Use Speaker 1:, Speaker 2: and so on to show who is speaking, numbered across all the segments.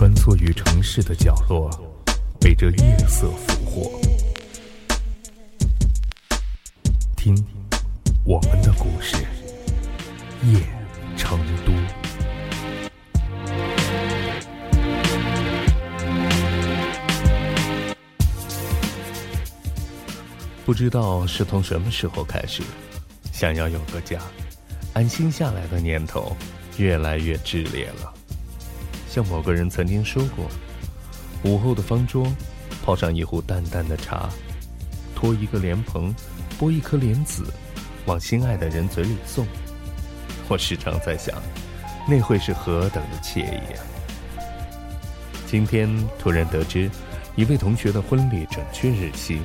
Speaker 1: 穿梭于城市的角落，被这夜色俘获。听，我们的故事，夜成都。不知道是从什么时候开始，想要有个家，安心下来的念头越来越炽烈了。像某个人曾经说过：“午后的方桌，泡上一壶淡淡的茶，托一个莲蓬，剥一颗莲子，往心爱的人嘴里送。”我时常在想，那会是何等的惬意啊！今天突然得知，一位同学的婚礼准确日期，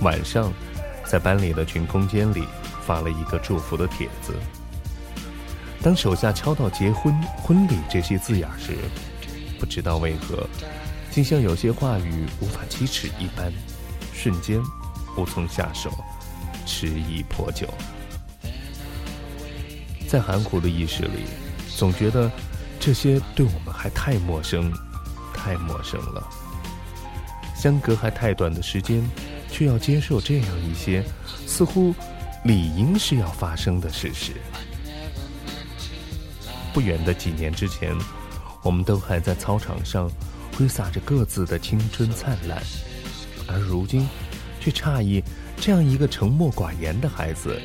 Speaker 1: 晚上，在班里的群空间里发了一个祝福的帖子。当手下敲到“结婚”“婚礼”这些字眼时，不知道为何，竟像有些话语无法启齿一般，瞬间无从下手，迟疑颇久。在含糊的意识里，总觉得这些对我们还太陌生，太陌生了。相隔还太短的时间，却要接受这样一些似乎理应是要发生的事实。不远的几年之前，我们都还在操场上挥洒着各自的青春灿烂，而如今，却诧异这样一个沉默寡言的孩子，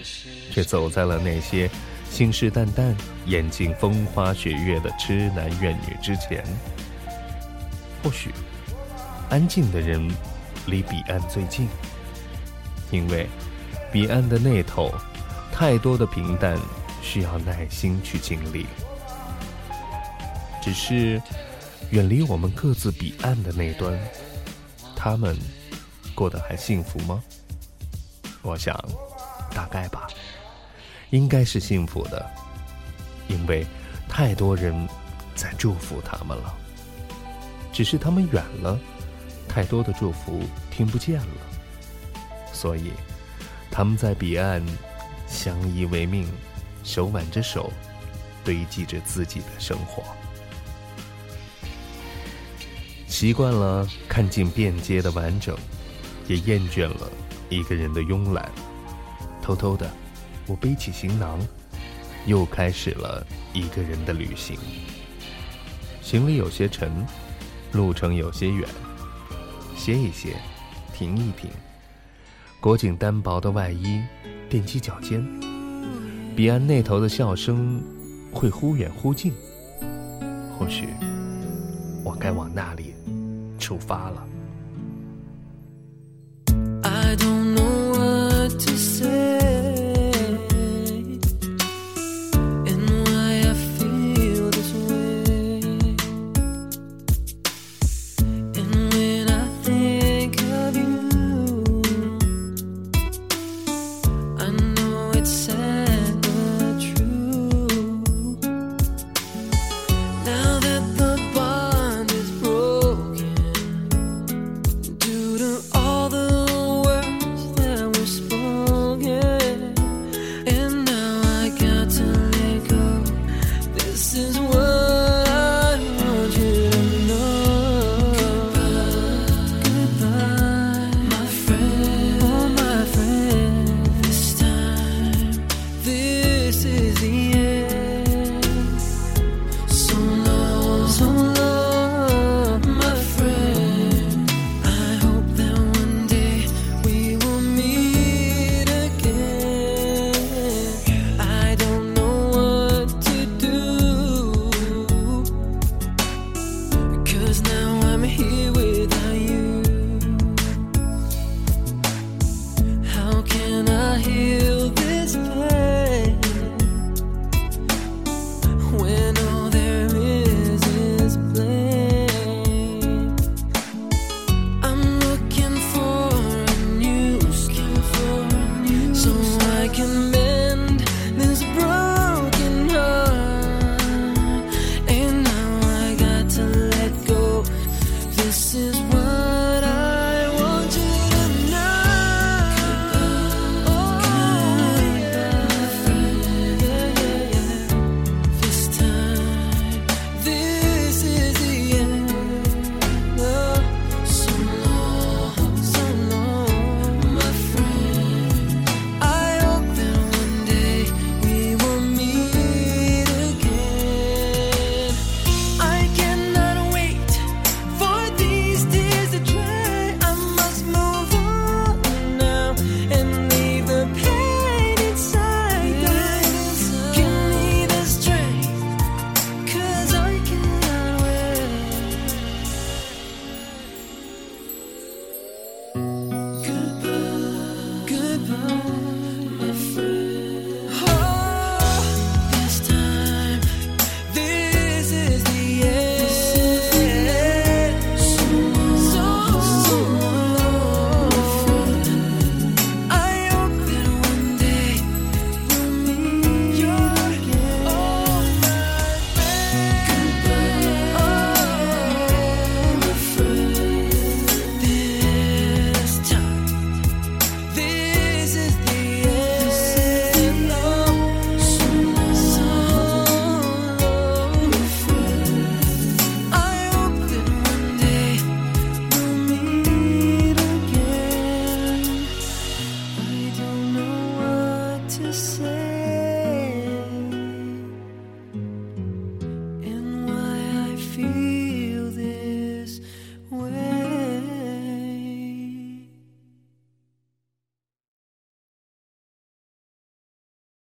Speaker 1: 却走在了那些信誓旦旦、眼尽风花雪月的痴男怨女之前。或许，安静的人离彼岸最近，因为彼岸的那头，太多的平淡需要耐心去经历。只是，远离我们各自彼岸的那端，他们过得还幸福吗？我想，大概吧，应该是幸福的，因为太多人在祝福他们了。只是他们远了，太多的祝福听不见了，所以他们在彼岸相依为命，手挽着手，堆积着自己的生活。习惯了看尽遍街的完整，也厌倦了一个人的慵懒。偷偷的，我背起行囊，又开始了一个人的旅行。行李有些沉，路程有些远，歇一歇，停一停。裹紧单薄的外衣，踮起脚尖。彼岸那头的笑声，会忽远忽近。或许，我该往那里。出发了。I don't This is river.